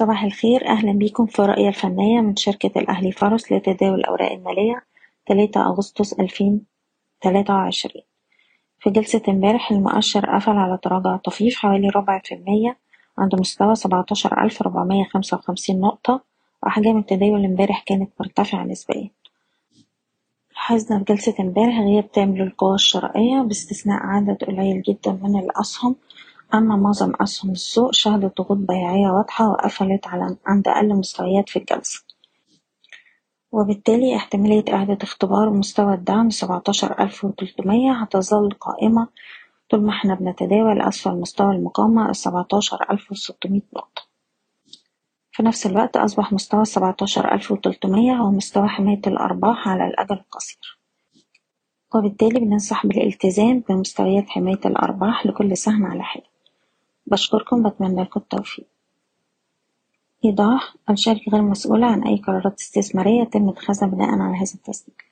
صباح الخير. أهلا بيكم في الرؤية الفنية من شركة الأهلي فارس لتداول الأوراق المالية تلاتة أغسطس ألفين تلاتة وعشرين. في جلسة امبارح المؤشر قفل على تراجع طفيف حوالي ربع في المية عند مستوى سبعتاشر ألف ربعمية خمسة وخمسين نقطة وأحجام التداول امبارح كانت مرتفعة نسبيا. لاحظنا في جلسة امبارح غياب تام للقوى الشرائية باستثناء عدد قليل جدا من الأسهم أما معظم أسهم السوق شهدت ضغوط بيعية واضحة وقفلت على عند أقل مستويات في الجلسة. وبالتالي احتمالية إعادة اختبار مستوى الدعم سبعتاشر ألف وتلتمية هتظل قائمة طول ما إحنا بنتداول أسفل مستوى المقاومة السبعتاشر ألف وستمية نقطة. في نفس الوقت أصبح مستوى السبعتاشر ألف وتلتمية هو مستوى حماية الأرباح على الأجل القصير. وبالتالي بننصح بالالتزام بمستويات حماية الأرباح لكل سهم على حدة بشكركم بتمنى لكم التوفيق. إيضاح: الشركة غير مسؤولة عن أي قرارات استثمارية يتم اتخاذها بناءً على هذا التسجيل